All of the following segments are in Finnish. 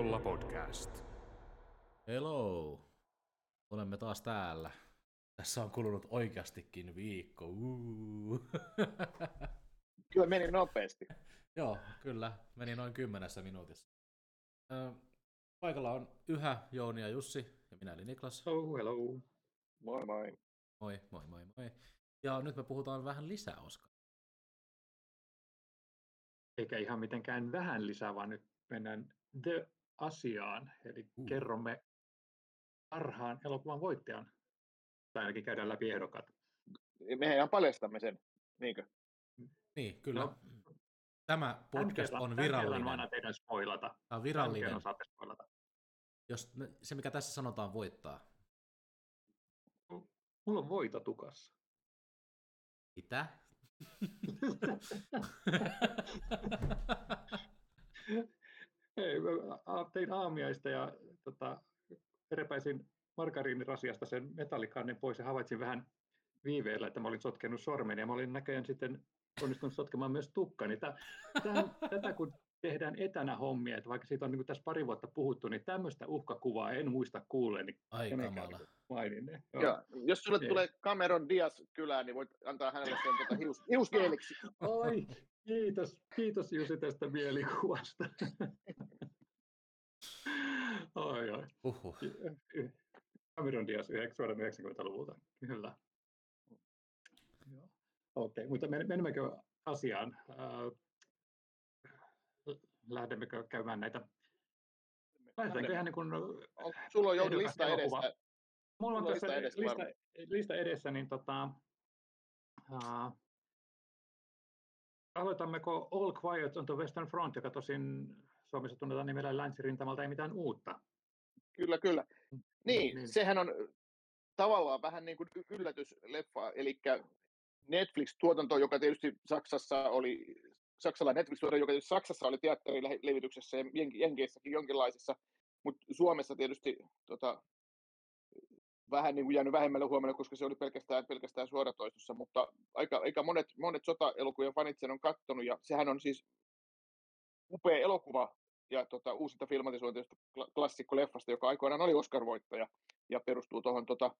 Nolla podcast. Hello! Olemme taas täällä. Tässä on kulunut oikeastikin viikko. Uh. Kyllä meni nopeasti. Joo, kyllä. Meni noin kymmenessä minuutissa. Paikalla on yhä Jouni ja Jussi ja minä eli Niklas. Oh, hello. Moi moi. Moi, moi, moi, moi. Ja nyt me puhutaan vähän lisää, Oskar. Eikä ihan mitenkään vähän lisää, vaan nyt mennään The-asiaan. Eli Uh. kerromme parhaan elokuvan voittajan. Tai ainakin käydään läpi ehdokkaat. Mehän ihan paljastamme sen, niinkö? Niin, kyllä. No. Tämä podcast Tämän on tämän virallinen. mä annan teidän spoilata. Tämä on virallinen. saatte spoilata. Jos me- se, mikä tässä sanotaan, voittaa. Mulla on voita tukassa. Mitä? Ei, tein aamiaista ja tota, repäisin margariinirasiasta sen metallikannen pois ja havaitsin vähän viiveellä, että mä olin sotkenut sormen ja mä olin näköjään sitten onnistunut sotkemaan myös tukkani. Tähän, tätä kun tehdään etänä hommia, että vaikka siitä on niin tässä pari vuotta puhuttu, niin tämmöistä uhkakuvaa en muista kuulleeni Ai kenenkään kamala. maininneen. Joo. Ja jos sulle Niin. tulee Cameron Diaz kylään, niin voit antaa hänelle sen tota, hius, hiusgeeliksi. Oi, kiitos, kiitos Jussi tästä mielikuvasta. Oi, oi. Uhuh. Cameron Diaz yhdek- suoraan 90-luvulta, kyllä. Joo. Okei, mutta men- menemmekö asiaan? Äh, lähdemmekö käymään näitä? Lähdetäänkö ihan niin kuin... Sulla on ehdokas lista elokuva? edessä. Mulla on Sulla tässä lista edessä lista, lista edessä, niin tota, uh, aloitammeko All Quiet on the Western Front, joka tosin Suomessa tunnetaan nimellä länsirintamalta, ei mitään uutta. Kyllä, kyllä. Mm, Niin, niin. sehän on tavallaan vähän niin kuin yllätysleffa, eli Netflix-tuotanto, joka tietysti Saksassa oli, saksalainen Netflix-tuotanto, joka tietysti Saksassa oli teatterilevityksessä ja Jen- Jenkeissäkin jonkinlaisessa, mutta Suomessa tietysti tota, vähän niin kuin jäänyt vähemmälle huomioon, koska se oli pelkästään, pelkästään suoratoistossa, mutta aika, aika monet, monet sota-elokuvien fanit sen on kattonut, ja sehän on siis upea elokuva, ja tota, uusinta filmatisointia kla- klassikkoleffasta, joka aikoinaan oli Oscar-voittaja, ja perustuu tuohon tota,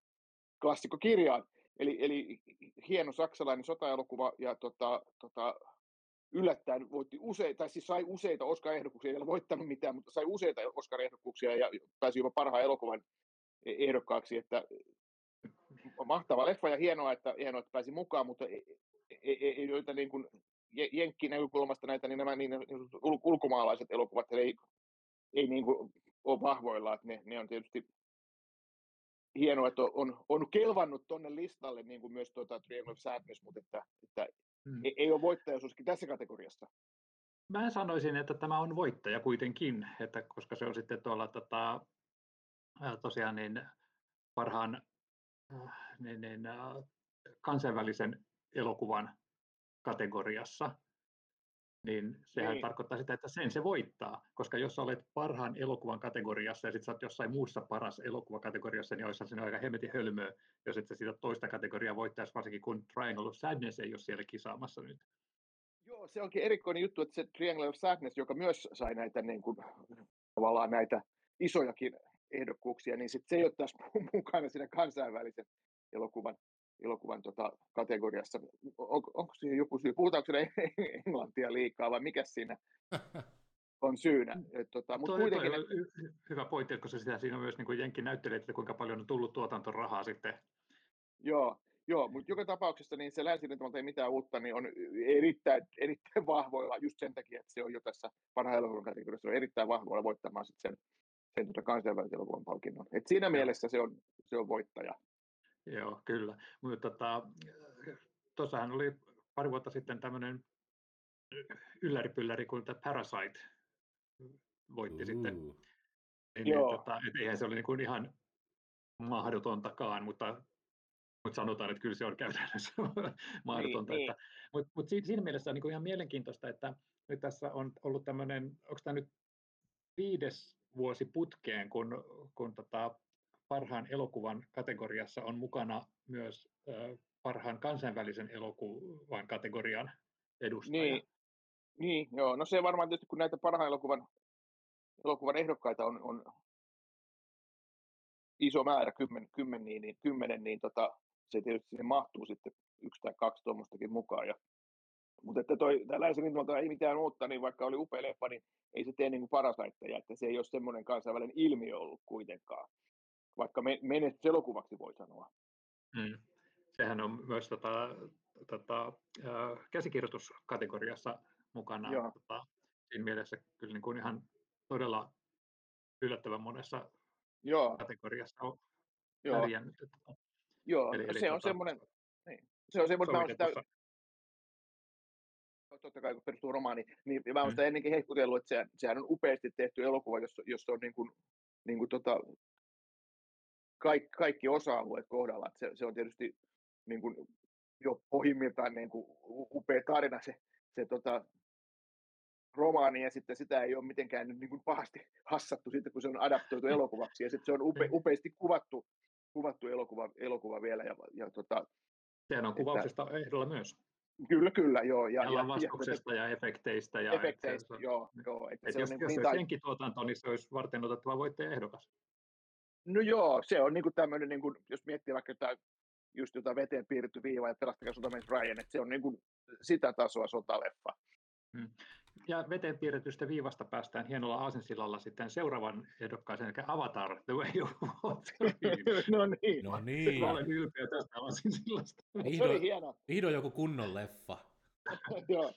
klassikkokirjaan. Eli, eli hieno saksalainen sotaelokuva, ja tota, tota, yllättäen voitti useita, tai siis sai useita Oscar-ehdokkuuksia, ei ole voittanut mitään, mutta sai useita Oscar-ehdokkuuksia, ja pääsi jopa parhaan elokuvan e- ehdokkaaksi, että mahtava leffa ja hienoa, että, hienoa, että pääsi mukaan, mutta ei, ei, ei, joita niin kuin je- jenkkinäkökulmasta näitä, niin nämä niin, ul, ulkomaalaiset elokuvat ei, ei niin kuin ole vahvoilla, että ne, ne on tietysti hienoa, että on, on kelvannut tuonne listalle niin kuin myös tuota Triangle of Sadness, mutta että, että Mm. ei, ei ole voittajaisuuskin tässä kategoriassa. Mä sanoisin, että tämä on voittaja kuitenkin, että koska se on sitten tuolla tota, tosiaan niin parhaan niin, niin, kansainvälisen elokuvan kategoriassa, niin sehän Niin. tarkoittaa sitä, että sen se voittaa, koska jos olet parhaan elokuvan kategoriassa ja sitten sä oot jossain muussa paras elokuvakategoriassa, niin olisi se aika hemmetin hölmöä, jos et sä sitä toista kategoriaa voittaisi, varsinkin kun Triangle of Sadness ei ole siellä kisaamassa nyt. Joo, se onkin erikoinen juttu, että se Triangle of Sadness, joka myös sai näitä niin kuin, tavallaan näitä isojakin ehdokkuuksia, niin sit se ei ole taas mukana siinä kansainvälisen elokuvan, elokuvan tota, kategoriassa. On, onko siihen joku syy? Puhutaanko siinä englantia liikaa vai mikä siinä on syynä? Et, tota, mutta Toi, kuitenkin toi on hy- hy- hyvä pointti, koska sitä siinä on myös niin Jenkki näyttelee, että kuinka paljon on tullut tuotantorahaa sitten. joo, joo mutta joka tapauksessa niin se länsirintamalta ei mitään uutta, niin on erittäin, erittäin vahvoilla just sen takia, että se on jo tässä parhaan elokuvan kategoriassa on erittäin vahvoilla voittamaan sit sen, sen tota kansainvälisen elokuvan palkinnon. Et siinä mielessä se on, se on voittaja. Joo, kyllä. Mutta tota, tuossahan oli pari vuotta sitten tämmöinen ylläripylläri kuin Parasite voitti sitten. Uh. Niin, Joo. niin, tota, et eihän se oli niin kuin ihan mahdotontakaan, mutta, mutta sanotaan, että kyllä se on käytännössä mahdotonta. niin. Että, mutta, mutta si- siinä mielessä on niin kuin ihan mielenkiintoista, että nyt tässä on ollut tämmöinen, onko tämä nyt viides vuosi putkeen, kun, kun tota, parhaan elokuvan kategoriassa on mukana myös parhaan kansainvälisen elokuvan kategorian edustaja. Niin, niin, joo. No se varmaan tietysti, kun näitä parhaan elokuvan elokuvan ehdokkaita on, on iso määrä, kymmen, kymmen, niin, niin, kymmenen, niin tota, se tietysti sinne mahtuu sitten yksi tai kaksi tuommoistakin mukaan. Ja, mutta että toi, tämä Länsirintamalta ei mitään uutta, niin vaikka oli upea leffa, niin ei se tee niin kuin parasaittaja, että se ei ole semmoinen kansainvälinen ilmiö ollut kuitenkaan, vaikka me, elokuvaksi voi sanoa. Hmm. Sehän on myös tota, tota, käsikirjoituskategoriassa mukana. Tota, siinä mielessä kyllä niin kuin ihan todella yllättävän monessa Joo. kategoriassa on Joo. pärjännyt. Joo, eli, eli se on tota, semmoinen, niin, se on semmoinen, mä sitä, totta kai kun perustuu romaani, niin mä sitä mm. ennenkin hehkutellut, että se, sehän on upeasti tehty elokuva, jossa, jossa on niin kuin, niin kuin tota, kaikki, kaikki osa-alueet kohdalla. Että se, se on tietysti niin kuin, jo pohjimmiltaan niin kuin, upea tarina se, se tota, romaani, ja sitten sitä ei ole mitenkään nyt niin kuin pahasti hassattu sitten, kun se on adaptoitu elokuvaksi, ja sitten se on upe, niin. upeasti kuvattu, kuvattu elokuva, elokuva vielä. Ja, ja tota, Sehän on kuvauksesta että, ehdolla myös. Kyllä, kyllä, joo. Ja, ja, ja, ja efekteistä. Ja efekteistä, et, joo. joo että et se jos, on niin, jos tai... senkin tuotanto, niin se olisi varten otettava voittaja ehdokas. No joo, se on niin kuin tämmöinen, niin kuin, jos miettii vaikka jotain, just jotain veteen piirretty viiva ja pelastakaa sota Ryan, että se on niin kuin sitä tasoa sotaleffa. Hmm ja veteen piirretystä viivasta päästään hienolla aasensillalla sitten seuraavan ehdokkaaseen, eli Avatar, The Way of Water. no niin. No niin. Mä olen ylpeä tästä aasinsillasta. Se oli hieno. Vihdoin joku kunnon leffa. Joo.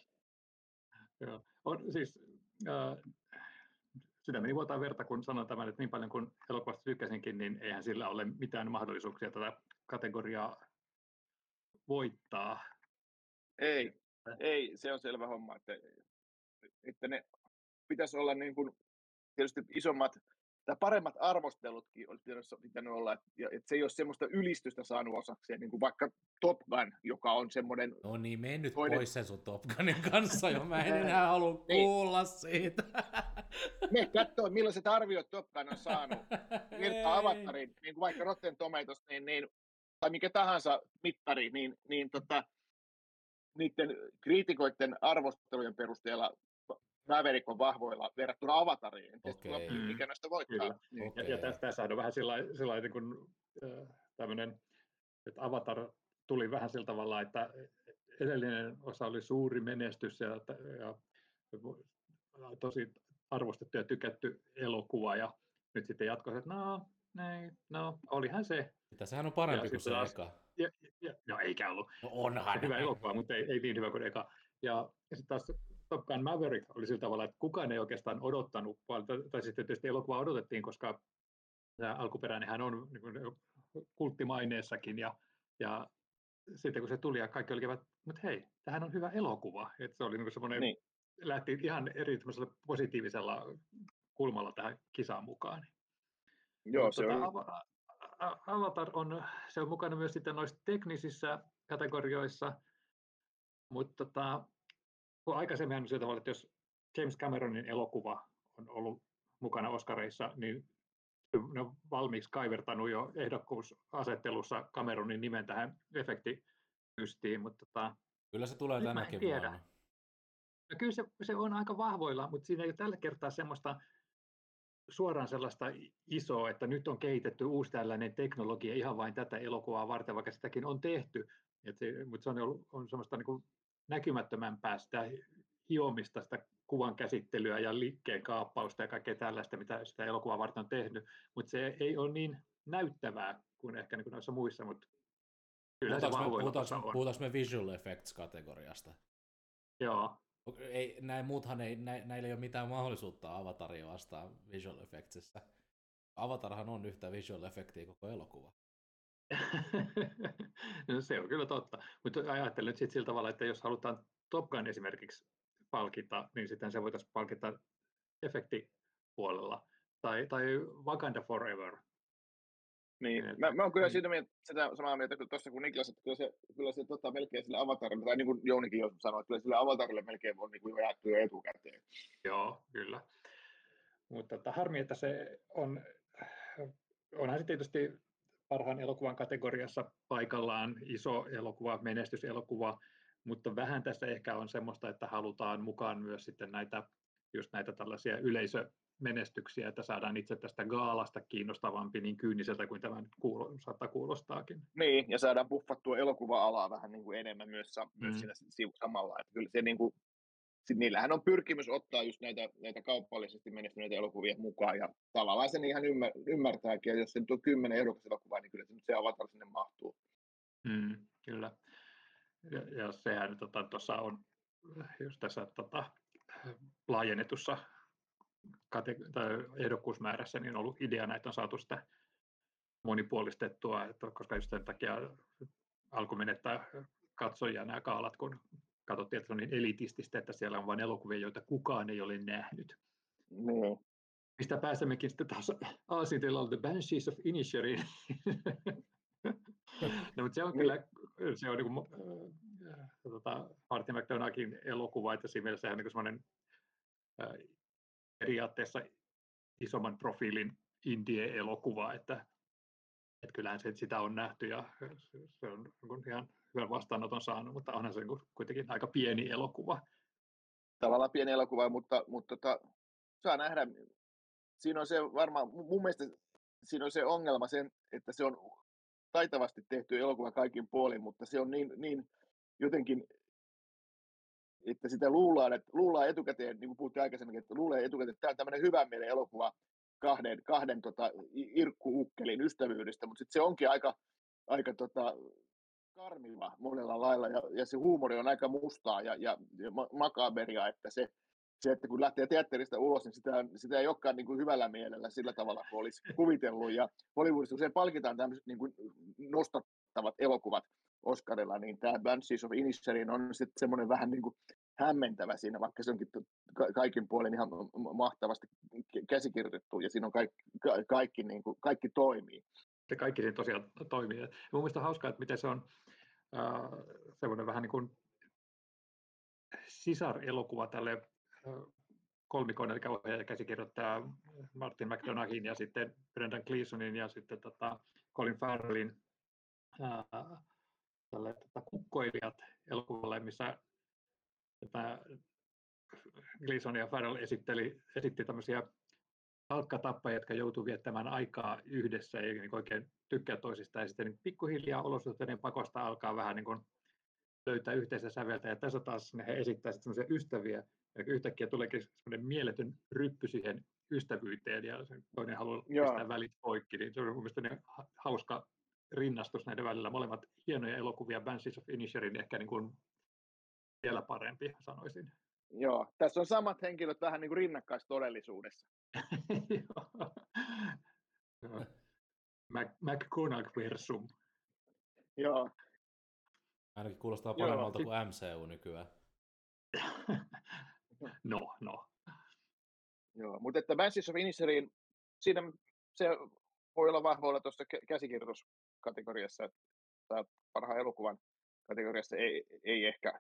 Joo. On, siis, äh, sydämeni vuotaa verta, kun sanon tämän, että niin paljon kuin elokuvasta tykkäsinkin, niin eihän sillä ole mitään mahdollisuuksia tätä kategoriaa voittaa. Ei, ei, se on selvä homma, että että ne pitäisi olla niin kuin, tietysti isommat tai paremmat arvostelutkin olisi pitänyt, pitänyt olla, että, että se ei ole semmoista ylistystä saanut osakseen, niin kuin vaikka Top Gun, joka on semmoinen... No niin, mene nyt toinen... pois sen sun Top Gunin kanssa jo, mä en enää halua kuulla siitä. Me katsoo, millaiset arviot Top Gun on saanut. Virtaa avatarin, niin kuin vaikka Rotten Tomatoes, niin, niin, tai mikä tahansa mittari, niin, niin tota, niiden kriitikoiden arvostelujen perusteella Maverick on vahvoilla verrattuna Avatariin. Okay. Mikä näistä voittaa. Niin. Okay. Ja, ja tästä, tässä on vähän sillä, sillä niin kuin, äh, tämmöinen, että Avatar tuli vähän sillä tavalla, että edellinen osa oli suuri menestys ja, ja tosi arvostettu ja tykätty elokuva ja nyt sitten jatkossa, että no, näin, no, olihan se. Mitä sehän on parempi ja kuin se taas, eka. Ja, ja, no eikä ollut. No onhan. Hyvä elokuva, mutta ei, ei niin hyvä kuin eka. Ja, ja sitten taas Top Gun Maverick oli sillä tavalla, että kukaan ei oikeastaan odottanut, tai sitten tietysti elokuva odotettiin, koska tämä alkuperäinenhän on niin kuin kulttimaineessakin, ja, ja sitten kun se tuli ja kaikki olivat, että hei, tähän on hyvä elokuva, että se oli niin semmoinen, niin. lähti ihan eri positiivisella kulmalla tähän kisaan mukaan. Joo, se tota, on... Avatar on, se on mukana myös sitten noissa teknisissä kategorioissa, mutta tota, aikaisemmin on sillä tavalla, että jos James Cameronin elokuva on ollut mukana Oscareissa, niin ne on valmiiksi kaivertanut jo ehdokkuusasettelussa Cameronin nimen tähän efektipystiin, mutta tota, Kyllä se tulee tänäkin vuonna. No kyllä se, se on aika vahvoilla, mutta siinä ei ole tällä kertaa semmoista suoraan sellaista isoa, että nyt on kehitetty uusi tällainen teknologia ihan vain tätä elokuvaa varten, vaikka sitäkin on tehty. Et se, mutta se on, ollut, on semmoista niin näkymättömämpää sitä hiomista, sitä kuvan käsittelyä ja liikkeen kaappausta ja kaikkea tällaista, mitä sitä elokuvaa varten on tehnyt, mutta se ei ole niin näyttävää kuin ehkä niin kuin noissa muissa, mutta kyllä puhutaanko se me, puhutaanko, puhutaanko me visual effects-kategoriasta? Joo. Ei, näin muuthan ei, nä, näillä ei ole mitään mahdollisuutta avataria vastaan visual effectsissä. Avatarhan on yhtä visual effectia koko elokuva. no, se on kyllä totta. Mutta ajattelen nyt sillä tavalla, että jos halutaan Top Gun esimerkiksi palkita, niin sitten se voitaisiin palkita efektipuolella. Tai, tai Wakanda Forever. Niin, mä, mä oon kyllä siitä mieltä, sitä samaa mieltä kuin tuossa kuin Niklas, että kyllä se, kyllä se tota, melkein sille avatarille, tai niin kuin Jounikin jo sanoi, että kyllä sille avatarille melkein on niin kuin jaettu jo etukäteen. Joo, kyllä. Mutta tota, harmi, että se on, onhan se tietysti parhaan elokuvan kategoriassa paikallaan iso elokuva, menestyselokuva, mutta vähän tässä ehkä on semmoista, että halutaan mukaan myös sitten näitä just näitä tällaisia yleisömenestyksiä, että saadaan itse tästä gaalasta kiinnostavampi niin kyyniseltä kuin tämän kuulo, saattaa kuulostaakin. Niin, ja saadaan buffattua elokuva-alaa vähän niin kuin enemmän myös, myös mm. siinä samalla. Että kyllä se niin kuin, sit niillähän on pyrkimys ottaa just näitä, näitä kaupallisesti menestyneitä elokuvia mukaan, ja tavallaan sen ihan ymmär, ymmärtääkin, ja jos se nyt on kymmenen ehdokas elokuvaa, niin kyllä se nyt se avatar sinne mahtuu. Mm, kyllä. Ja, ja sehän tuossa tota, on just tässä tota, laajennetussa ehdokkuusmäärässä niin on ollut ideana, että on saatu sitä monipuolistettua, että koska just sen takia alkoi menettää katsojia nämä kaalat, kun katsottiin, että se on niin elitististä, että siellä on vain elokuvia, joita kukaan ei ole nähnyt. Mm. Mistä pääsemmekin sitten taas Aasitilalle The Banshees of Inisherin. no, mutta se on kyllä, se on niin kuin, äh, tota, Martin McDonaghin elokuva, että siinä mielessä on niin semmoinen äh, periaatteessa isomman profiilin indie-elokuva, että, että kyllähän se, sitä on nähty ja se on niin ihan hyvän vastaanoton saanut, mutta onhan se kuitenkin aika pieni elokuva. Tavallaan pieni elokuva, mutta, mutta tota, saa nähdä. Siinä on se varmaan, mun mielestä siinä on se ongelma sen, että se on taitavasti tehty elokuva kaikin puolin, mutta se on niin, niin jotenkin, että sitä luullaan, että luullaan etukäteen, niin kuin puhuttiin aikaisemmin, että luulee etukäteen, että tämä on tämmöinen hyvän mielen elokuva kahden, kahden tota, irkkuukkelin ystävyydestä, mutta sitten se onkin aika, aika tota, karmiva monella lailla ja, ja se huumori on aika mustaa ja, ja, ja makaberia, että se, se, että kun lähtee teatterista ulos, niin sitä, sitä ei olekaan niin kuin hyvällä mielellä sillä tavalla kuin olisi kuvitellut. Ja Hollywoodissa usein palkitaan tämmöiset niin kuin nostattavat elokuvat Oscarilla, niin tämä Banshees of Inisherin on sitten semmoinen vähän niin kuin hämmentävä siinä, vaikka se onkin kaikin puolin ihan mahtavasti käsikirjoitettu ja siinä on kaikki, kaikki, niin kuin, kaikki toimii. Se kaikki siinä tosiaan toimii. Mun mielestä on hauskaa, että miten se on semmoinen vähän niin kuin sisarelokuva tälle kolmikon, eli ohjaaja käsikirjoittaa Martin McDonaghin ja sitten Brendan Gleesonin ja sitten tota Colin Farrellin tälle, tota, kukkoilijat elokuvalle, missä tämä Gleeson ja Farrell esitteli, esitti tämmöisiä palkkatappajia, jotka joutuu viettämään aikaa yhdessä ja niin oikein tykkää toisistaan. Ja sitten niin pikkuhiljaa olosuhteiden pakosta alkaa vähän niin kuin löytää yhteistä säveltä. Ja tässä taas he esittävät semmoisia ystäviä, ja yhtäkkiä tuleekin semmoinen mieletön ryppy siihen ystävyyteen ja toinen haluaa pistää välit poikki. Niin se on mielestäni hauska rinnastus näiden välillä. Molemmat hienoja elokuvia, Banshees of Inisherin ehkä niin kuin vielä parempi, sanoisin. Joo, tässä on samat henkilöt vähän niin kuin rinnakkaistodellisuudessa. Joo. McConaughey-versum. Joo. Ainakin kuulostaa paremmalta Joo, kuin MCU nykyään. no, no. Joo, mutta että Banshees of Inisherin, siinä se voi olla vahvoilla tuossa käsikirjoituskategoriassa, että parhaan elokuvan kategoriassa ei, ei ehkä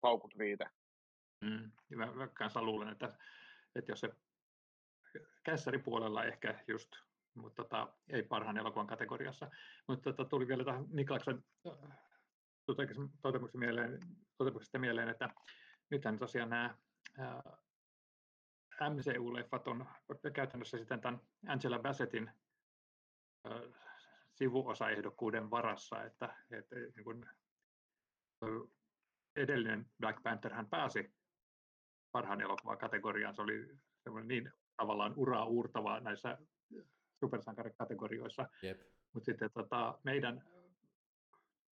paukut riitä. Mm, mä, mä luulen, että, että jos se kässäripuolella ehkä just, mutta tota, ei parhaan elokuvan kategoriassa. Mutta tota, tuli vielä tähän Niklaksen totemuksesta mieleen, totemuksesta mieleen, että nythän tosiaan nämä MCU-leffat on käytännössä sitten tämän Angela Bassettin sivuosaehdokkuuden varassa, että, että niin kuin, edellinen Black Panther hän pääsi parhaan elokuvan kategoriaan. Se oli niin tavallaan uraa uurtavaa näissä supersankarikategorioissa. Yep. Mutta sitten tota, meidän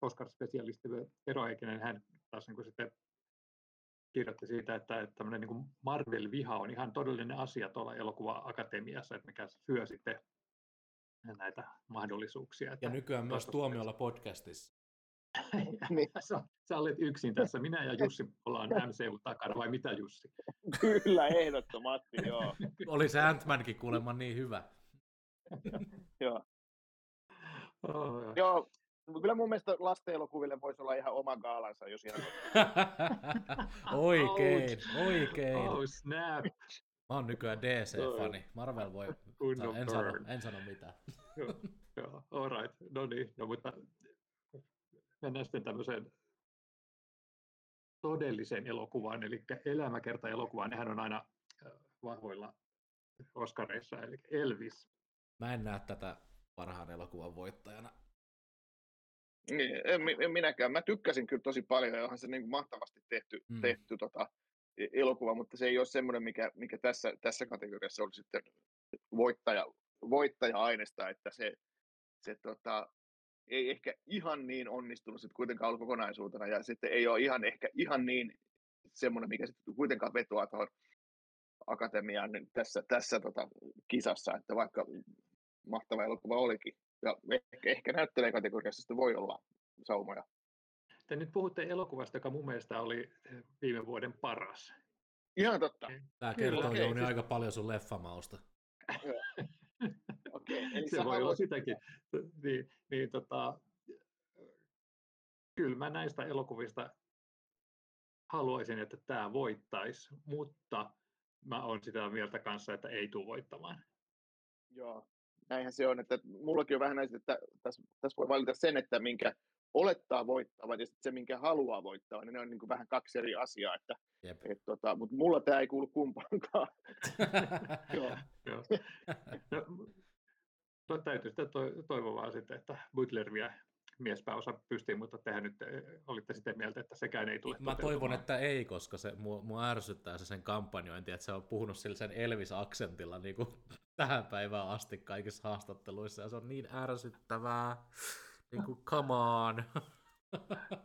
Oscar-spesialisti Tero Heikkinen, hän taas niin kuin sitten kirjoitti siitä, että, että niin Marvel-viha on ihan todellinen asia tuolla elokuva-akatemiassa, että mikä syö sitten näitä mahdollisuuksia. Että ja nykyään myös tuomiolla podcastissa. Niin. sä, sä olet yksin tässä. Minä ja Jussi ollaan MCU takana, vai mitä Jussi? Kyllä, ehdottomasti, joo. Oli se Ant-Mankin kuulemma niin hyvä. joo. Oh, joo, Kyllä mun mielestä lasten elokuville voisi olla ihan oma gaalansa, jos ihan... oikein, oikein. Oh, snap. Mä oon nykyään DC-fani. Marvel voi... En, sano, en sano mitään. joo, joo, all right. No niin, no mutta mennään sitten tämmöiseen todellisen elokuvan, eli elämäkerta-elokuvan. Nehän on aina vahvoilla Oscareissa, eli Elvis. Mä en näe tätä parhaan elokuvan voittajana. Niin, en, en minäkään. Mä tykkäsin kyllä tosi paljon ja onhan se niin kuin mahtavasti tehty, mm. tehty tota, e, elokuva, mutta se ei ole semmoinen, mikä, mikä tässä, tässä kategoriassa oli sitten voittaja, voittaja-aineesta, että se, se tota, ei ehkä ihan niin onnistunut sitten kuitenkaan ollut kokonaisuutena ja sitten ei ole ihan ehkä ihan niin semmoinen, mikä sitten kuitenkaan vetoaa tuohon akatemiaan niin tässä, tässä tota, kisassa, että vaikka mahtava elokuva olikin. Ja ehkä, ehkä näyttelee kategoriassa sitten voi olla saumoja. Te nyt puhutte elokuvasta, joka mun mielestä oli viime vuoden paras. Ihan totta. Tämä kertoo Jouni siis... aika paljon sun leffamausta. Se voi olla sitäkin. Niin, niin tota, kyllä mä näistä elokuvista haluaisin, että tämä voittaisi, mutta mä olen sitä mieltä kanssa, että ei tule voittamaan. Joo, näinhän se on, että mullakin on vähän näistä, että tässä, tässä voi valita sen, että minkä olettaa voittavan ja sitten se, minkä haluaa voittaa, niin ne on niin kuin vähän kaksi eri asiaa, että, et, tota, mutta mulla tämä ei kuulu kumpaankaan. Joo. Joo. No, täytyy sitten toivoa vaan sitten, että Butler vie miespääosa pystyy, mutta tehän nyt eh, olitte sitä mieltä, että sekään ei tule Mä toivon, että ei, koska se mua, mua ärsyttää se sen kampanjointi, että se on puhunut sillä sen Elvis-aksentilla niin kuin tähän päivään asti kaikissa haastatteluissa, ja se on niin ärsyttävää. Niin kuin, come on.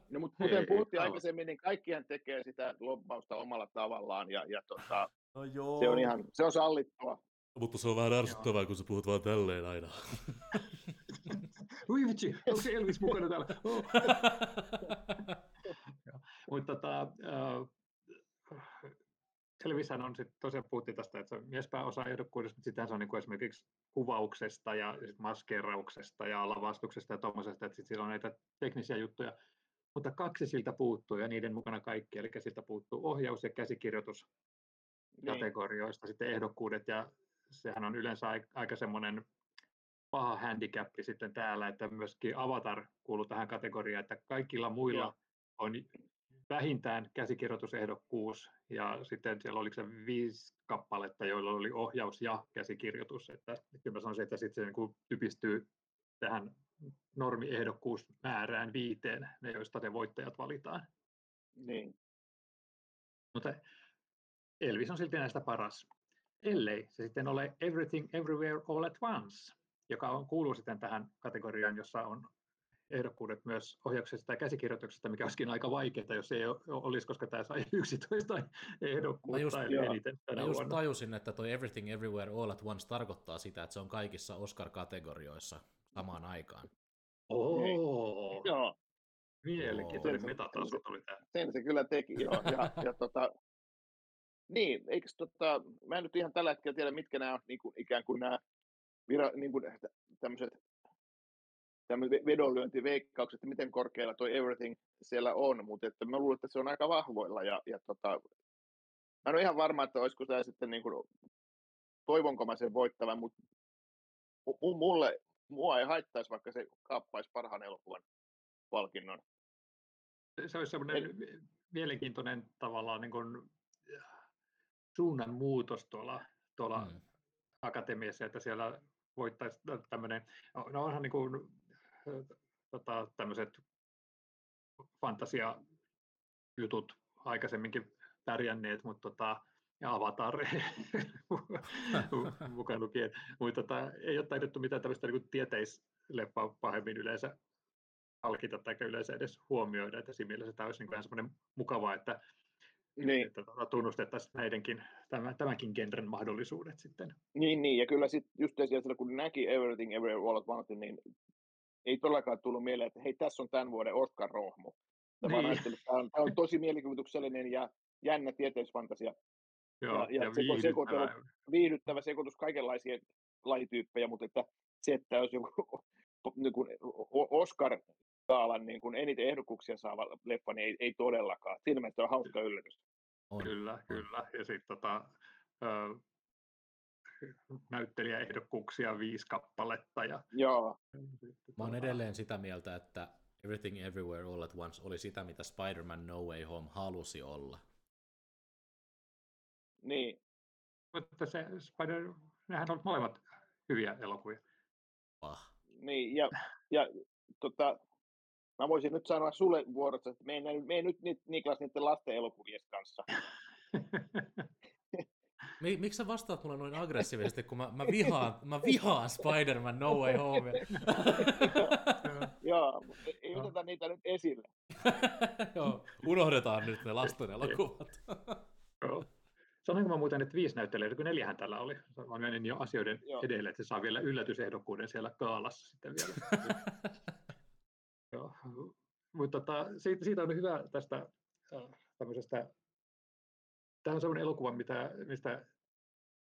No, mutta kuten puhuttiin aikaisemmin, niin kaikkihan tekee sitä lobbausta omalla tavallaan, ja, ja tota, no joo. se on ihan, se on sallittua. Mutta se on vähän ärsyttävää, kun sä puhut vaan tälleen aina. Ui vitsi, onko se Elvis mukana täällä? Oh. Mutta tota, uh, Elvishän on sitten tosiaan puhuttiin tästä, että se on miespääosa ehdokkuudesta, mutta sitten se on niin kuin esimerkiksi kuvauksesta ja sit maskeerauksesta ja lavastuksesta ja tuommoisesta, että sitten siellä on näitä teknisiä juttuja. Mutta kaksi siltä puuttuu ja niiden mukana kaikki, eli siltä puuttuu ohjaus- ja käsikirjoitus niin. kategorioista sitten ehdokkuudet ja sehän on yleensä aika semmoinen paha handicappi sitten täällä, että myöskin Avatar kuuluu tähän kategoriaan, että kaikilla muilla Joo. on vähintään käsikirjoitusehdokkuus ja sitten siellä oliko se viisi kappaletta, joilla oli ohjaus ja käsikirjoitus, että kyllä mä sanoisin, että sitten se niin typistyy tähän normiehdokkuusmäärään viiteen, ne joista ne voittajat valitaan. Niin. Mutta Elvis on silti näistä paras, ellei se sitten ole Everything Everywhere All at Once, joka on, kuuluu sitten tähän kategoriaan, jossa on ehdokkuudet myös ohjauksesta ja käsikirjoituksesta, mikä olisikin aika vaikeaa, jos ei olisi, koska tämä sai 11 ehdokkuutta mä just, eniten tänä mä just vuonna. tajusin, että toi Everything Everywhere All at Once tarkoittaa sitä, että se on kaikissa Oscar-kategorioissa samaan aikaan. Oh. Joo. Mielenkiintoinen metataso tuli tämä. Sen se kyllä teki, joo. Ja, ja tota, niin, eikö tota, mä en nyt ihan tällä hetkellä tiedä, mitkä nämä on niin kuin, ikään kuin nämä vira, niin kuin, tämmöiset vedonlyöntiveikkaukset, että miten korkealla tuo everything siellä on, mutta että mä luulen, että se on aika vahvoilla ja, ja tota, mä en ole ihan varma, että olisiko tämä sitten niin kuin, toivonko mä sen voittavan, mutta mulle, mua ei haittaisi, vaikka se kaappaisi parhaan elokuvan palkinnon. Se olisi semmoinen en... mielenkiintoinen tavallaan niin kuin suunnan muutos tuolla, tuolla mm. akatemiassa, että siellä voittaisi tämmöinen, no onhan niin kuin tota, tämmöiset fantasiajutut aikaisemminkin pärjänneet, mutta tota, ja Avatar mukaan lukien, mutta tota, ei ole taidettu mitään tämmöistä niin tieteisleppaa pahemmin yleensä alkita tai yleensä edes huomioida, että siinä mielessä tämä olisi niin vähän semmoinen mukavaa, että, niin. että tota, tunnustettaisiin näidenkin, tämän, tämänkin genren mahdollisuudet sitten. Niin, niin, ja kyllä sitten just siellä, kun näki Everything Everywhere All at Once, niin ei todellakaan tullut mieleen, että hei, tässä on tämän vuoden Oscar-rohmu. Niin. Tämä on, tämä on tosi mielikuvituksellinen ja jännä tieteisfantasia. Joo, ja, ja, ja viihdyttävä. viihdyttävä sekoitus kaikenlaisia lajityyppejä, mutta että se, että jos joku niin kuin Oscar saalan niin kuin eniten ehdokkuuksia saava leffa, niin ei, ei todellakaan. Siinä mielessä on hauska yllätys. On. Kyllä, kyllä. Ja sitten tota, näyttelijäehdokkuuksia viisi kappaletta. Ja... Joo. Mä oon edelleen sitä mieltä, että Everything Everywhere All at Once oli sitä, mitä Spider-Man No Way Home halusi olla. Niin. Mutta se Spider, nehän ovat molemmat hyviä elokuvia. Pah. Niin, ja, ja tota, mä voisin nyt sanoa sulle vuorossa, että me ei, me ei nyt Niklas niiden lasten elokuvien kanssa. Miksi sä vastaat mulle noin aggressiivisesti, kun mä, mä vihaan, mä vihaan Spider-Man No Way Home? Joo, ei oteta niitä nyt esille. Joo, unohdetaan nyt ne lasten elokuvat. Sanoinko mä muuten, että viisi näyttelijää, kun neljähän tällä oli. Mä menin jo asioiden Joo. edelle, että se saa vielä yllätysehdokkuuden siellä kaalassa sitten vielä. Joo. Mutta tota, siitä, siitä on hyvä tästä tämmöisestä Tämä on sellainen elokuva, mitä, mistä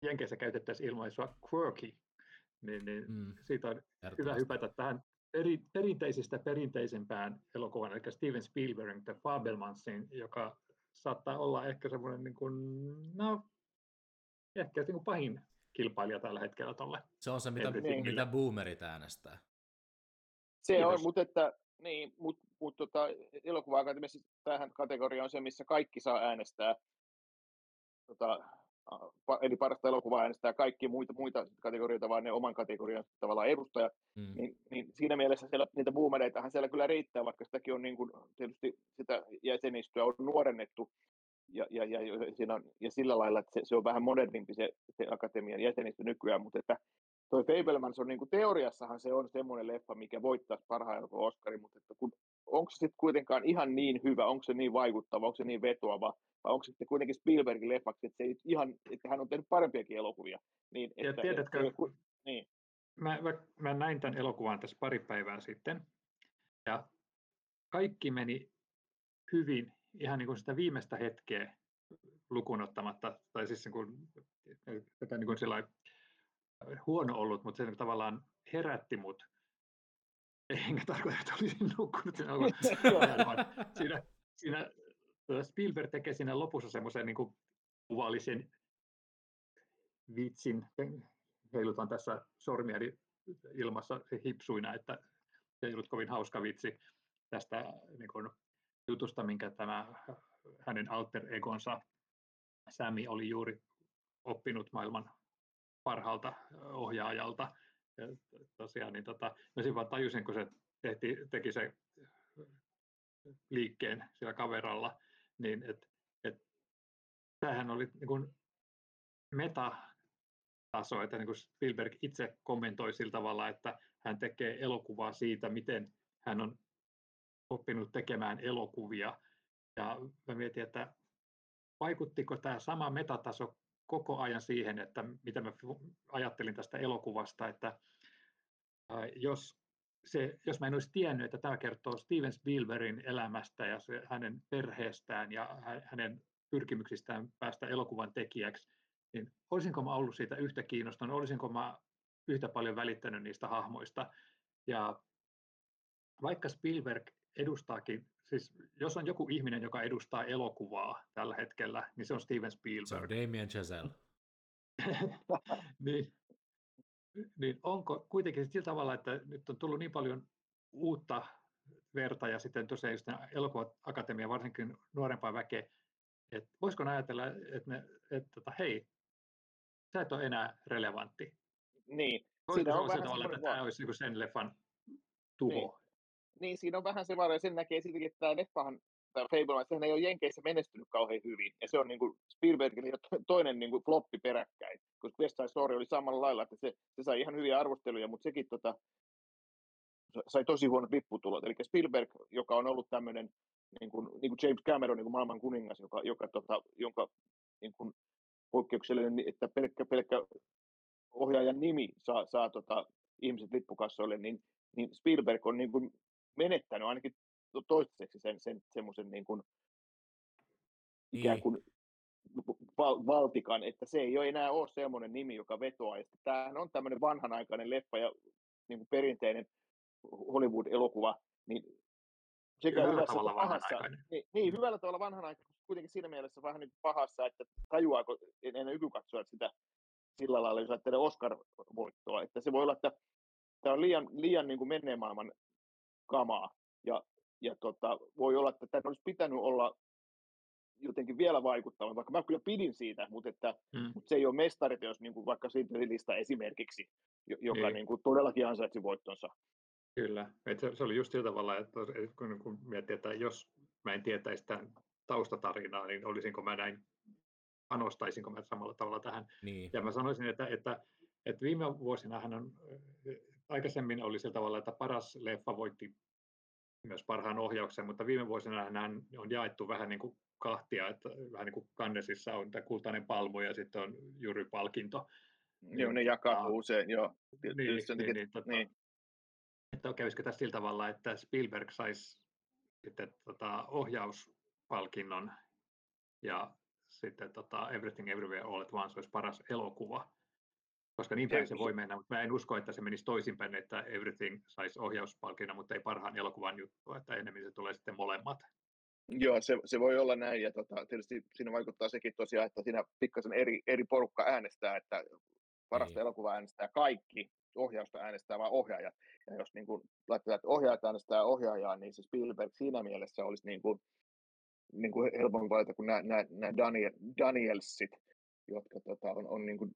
Jenkeissä käytettäisiin ilmaisua quirky, niin, niin mm. siitä on hyvä hypätä tähän peri, perinteisistä perinteisempään elokuvan, eli Steven Spielbergin The Fabelmansin, joka saattaa olla ehkä semmoinen, niin kuin, no, ehkä niin kuin pahin kilpailija tällä hetkellä tuolle. Se on se, mitä, mitä boomerit äänestää. Se Kiitos. on, mutta että niin, mutta mut, tota, elokuva-akatemiassa tähän kategoriaan on se, missä kaikki saa äänestää tota, eli parasta elokuvaa äänestää kaikki muita, muita kategorioita, vaan ne oman kategorian tavallaan edustajat, mm. niin, niin, siinä mielessä siellä, niitä boomereitahan siellä kyllä riittää, vaikka sitäkin on niin kuin, tietysti sitä jäsenistöä on nuorennettu, ja, ja, ja, siinä on, ja sillä lailla, että se, se on vähän modernimpi se, se akatemian jäsenistö nykyään, mutta että toi Fablemans on niin kuin teoriassahan se on semmoinen leffa, mikä voittaa parhaan Oscarin, mutta että kun, onko se sitten kuitenkaan ihan niin hyvä, onko se niin vaikuttava, onko se niin vetoava, vai onko se sitten kuitenkin Spielbergin leffaksi, että, se ei ihan, että hän on tehnyt parempiakin elokuvia. Niin, ja että, tiedätkö, että, niin. mä, mä, mä näin tämän elokuvan tässä pari päivää sitten, ja kaikki meni hyvin ihan niin kuin sitä viimeistä hetkeä lukunottamatta, tai siis niin kuin, tätä niin kuin huono ollut, mutta se tavallaan herätti mut. Enkä tarkoita, että olisin nukkunut siinä, siinä, siinä Spielberg tekee siinä lopussa semmoisen niin kuvallisen vitsin, heilutan tässä sormia ilmassa hipsuina, että se ei ollut kovin hauska vitsi tästä niin kuin, jutusta, minkä tämä hänen alter egonsa Sami oli juuri oppinut maailman parhaalta ohjaajalta. Ja tosiaan, niin tota, mä vaan tajusin, kun se tehti, teki se liikkeen siellä kaveralla, niin että et, tämähän oli niin kuin metataso, että niin kuin Spielberg itse kommentoi sillä tavalla, että hän tekee elokuvaa siitä, miten hän on oppinut tekemään elokuvia. Ja mä mietin, että vaikuttiko tämä sama metataso koko ajan siihen, että mitä mä ajattelin tästä elokuvasta, että jos, se, jos mä en olisi tiennyt, että tämä kertoo Steven Spielbergin elämästä ja se, hänen perheestään ja hänen pyrkimyksistään päästä elokuvan tekijäksi, niin olisinko mä ollut siitä yhtä kiinnostunut, olisinko mä yhtä paljon välittänyt niistä hahmoista. Ja vaikka Spielberg edustaakin, siis jos on joku ihminen, joka edustaa elokuvaa tällä hetkellä, niin se on Steven Spielberg. Se on Damien Chazelle. niin, niin onko kuitenkin sillä tavalla, että nyt on tullut niin paljon uutta verta ja sitten tosiaan just elokuva-akatemia, varsinkin nuorempaa väkeä, että voisiko ajatella, että, ne, että, että hei, sä et ole enää relevantti. Niin. Voisiko se on vähän tavalla, että tämä olisi niin sen leffan tuho? Niin niin siinä on vähän se vaara, ja sen näkee sittenkin, että tämä leffahan, tämä Fable, sehän ei ole Jenkeissä menestynyt kauhean hyvin, ja se on niin kuin Spielbergin toinen niin kuin floppi peräkkäin, koska West Side Story oli samalla lailla, että se, se sai ihan hyviä arvosteluja, mutta sekin tota, sai tosi huonot vipputulot, eli Spielberg, joka on ollut tämmöinen, niin kuin, niin kuin James Cameron, niin kuin maailman kuningas, joka, joka, tota, jonka niin kuin, poikkeuksellinen, että pelkkä, pelkkä ohjaajan nimi saa, saa tota, ihmiset lippukassoille, niin, niin Spielberg on niin kuin menettänyt ainakin toistaiseksi sen, sen semmoisen niin kuin, niin. ikään kuin val, valtikan, että se ei ole enää ole semmoinen nimi, joka vetoaa. Ja tämähän on tämmöinen vanhanaikainen leffa ja niin kuin perinteinen Hollywood-elokuva, niin sekä hyvällä hyvässä tavalla pahassa, niin, niin, hyvällä tavalla vanhanaikainen, kuitenkin siinä mielessä vähän niin pahassa, että tajuaako ennen nykykatsoa sitä sillä lailla, jos ajattelee Oscar-voittoa, että se voi olla, että tämä on liian, liian niin kuin menneen maailman kamaa. ja, ja tota, voi olla, että tämä olisi pitänyt olla jotenkin vielä vaikuttava, vaikka mä kyllä pidin siitä, mutta, että, mm. mutta se ei ole mestariteos, niin kuin vaikka lista esimerkiksi, joka niin. Niin kuin todellakin ansaitsi voittonsa. Kyllä, Et se, se oli just sillä tavalla, että kun, kun miettii, että jos mä en tietäisi tämän taustatarinaa, niin olisinko mä näin, panostaisinko mä samalla tavalla tähän. Niin. Ja mä sanoisin, että, että, että viime vuosina hän on, aikaisemmin oli sillä tavalla, että paras leffa voitti myös parhaan ohjauksen, mutta viime vuosina hän on jaettu vähän niin kuin kahtia, että vähän niin kuin Kannesissa on tämä kultainen palmu ja sitten on jury-palkinto. Joo, ne jakaa usein, joo. Niin, niin, niin, tota, niin. Että kävisikö tässä sillä tavalla, että Spielberg saisi sitten tota, ohjauspalkinnon ja sitten tota, Everything Everywhere All at Once olisi paras elokuva. Koska niin päin se voi mennä, mutta mä en usko, että se menisi toisinpäin, että Everything saisi ohjauspalkinnon, mutta ei parhaan elokuvan juttu, että enemmän se tulee sitten molemmat. Joo, se, se voi olla näin, ja tota, tietysti siinä vaikuttaa sekin tosiaan, että siinä pikkasen eri, eri porukka äänestää, että parasta niin. elokuvaa äänestää kaikki, ohjausta äänestää vain ohjaajat. Ja jos niin kuin, laitetaan, että ohjaajat äänestää ohjaajaa, niin se Spielberg siinä mielessä olisi niin kuin, niin kuin helpompi valita kuin nämä, nämä, nämä Daniel, Danielsit, jotka tota, on, on niin kuin,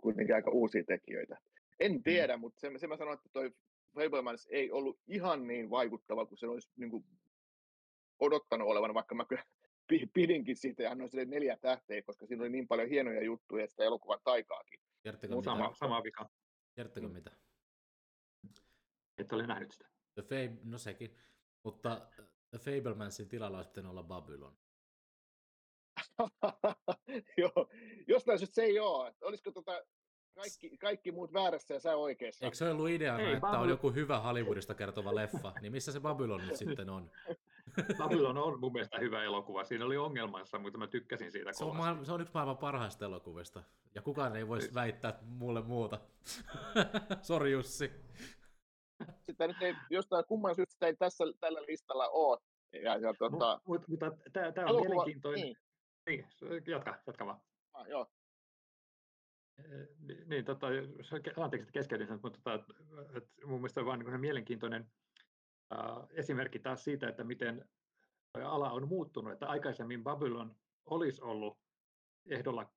kuitenkin aika uusia tekijöitä. En mm. tiedä, mm. mutta se, se mä sanoin, että toi Fablemans ei ollut ihan niin vaikuttava kuin se olisi niin kuin odottanut olevan, vaikka mä kyllä pidinkin siitä ja annoin sille neljä tähteä, koska siinä oli niin paljon hienoja juttuja sitä elokuvan taikaakin. Kertokö mitä? Sama, sama vika. Kertokö mm. mitä? Et ole nähnyt sitä. The Fab, no sekin. Mutta The Fablemansin tilalla olisi pitänyt olla Babylon. Joo, jostain syystä se ei ole. Olisiko tota kaikki, kaikki muut väärässä ja sä oikeassa? Eikö se ollut ideana, ei, että Babylon... on joku hyvä Hollywoodista kertova leffa? Niin missä se Babylon nyt sitten on? Babylon on mun mielestä hyvä elokuva. Siinä oli ongelmansa, mutta mä tykkäsin siitä se on, maailma, se on yksi maailman parhaista elokuvista. Ja kukaan ei voisi väittää mulle muuta. Sori Jussi. Sitä nyt ei, jostain kumman syystä sitä ei tässä, tällä listalla ole. Ja, ja, tuota, Mut, mutta tämä on elokuva, mielenkiintoinen. Niin. Niin. jatka, jatka vaan. Ah, joo. Niin, tota, anteeksi, että keskeytin sen, mutta tota, että mun mielestä on vaan niin mielenkiintoinen esimerkki taas siitä, että miten ala on muuttunut, että aikaisemmin Babylon olisi ollut ehdolla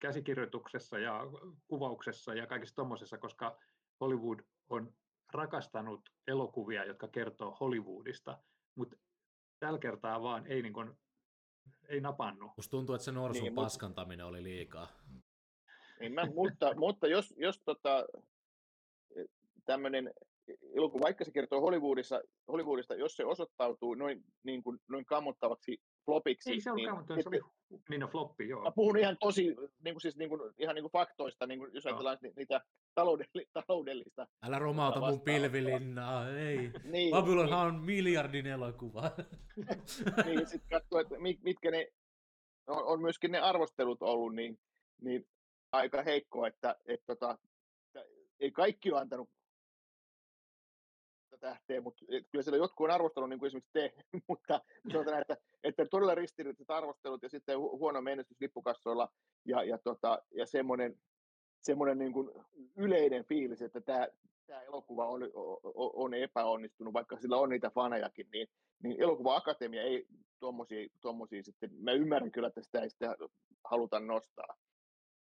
käsikirjoituksessa ja kuvauksessa ja kaikessa tuommoisessa, koska Hollywood on rakastanut elokuvia, jotka kertoo Hollywoodista, mutta tällä kertaa vaan ei, niin kuin, ei napannut. Musta tuntuu, että se norsun niin, paskantaminen mutta... oli liikaa. Niin mä, mutta, mutta jos, jos tota, tämmöinen elokuva, vaikka se kertoo Hollywoodissa, Hollywoodista, jos se osoittautuu noin, niin kuin, noin kammottavaksi flopiksi. Ei se ole niin, se oli niin on floppi, joo. Mä puhun ihan tosi, niin kuin, siis, niin kuin, ihan niin kuin faktoista, niin kuin, jos ajatellaan no. niitä taloudelli, taloudellista. Älä romauta mun pilvilinnaa, ei. niin, Babylonhan niin. on miljardin elokuva. niin, sitten katsoo, että mitkä ne, on, on myöskin ne arvostelut ollut, niin, niin aika heikko, että, että, tota, että ei kaikki ole antanut tähteä, mutta kyllä siellä jotkut on arvostellut, niin kuin esimerkiksi te, mutta sanotaan, että, että todella ristiriitaiset arvostelut ja sitten huono menestys lippukassoilla ja, ja, tota, ja semmoinen, semmoinen niin kuin yleinen fiilis, että tämä, tämä elokuva on, on epäonnistunut, vaikka sillä on niitä fanejakin, niin, niin elokuva-akatemia ei tuommoisia sitten, mä ymmärrän kyllä, että sitä ei sitä haluta nostaa.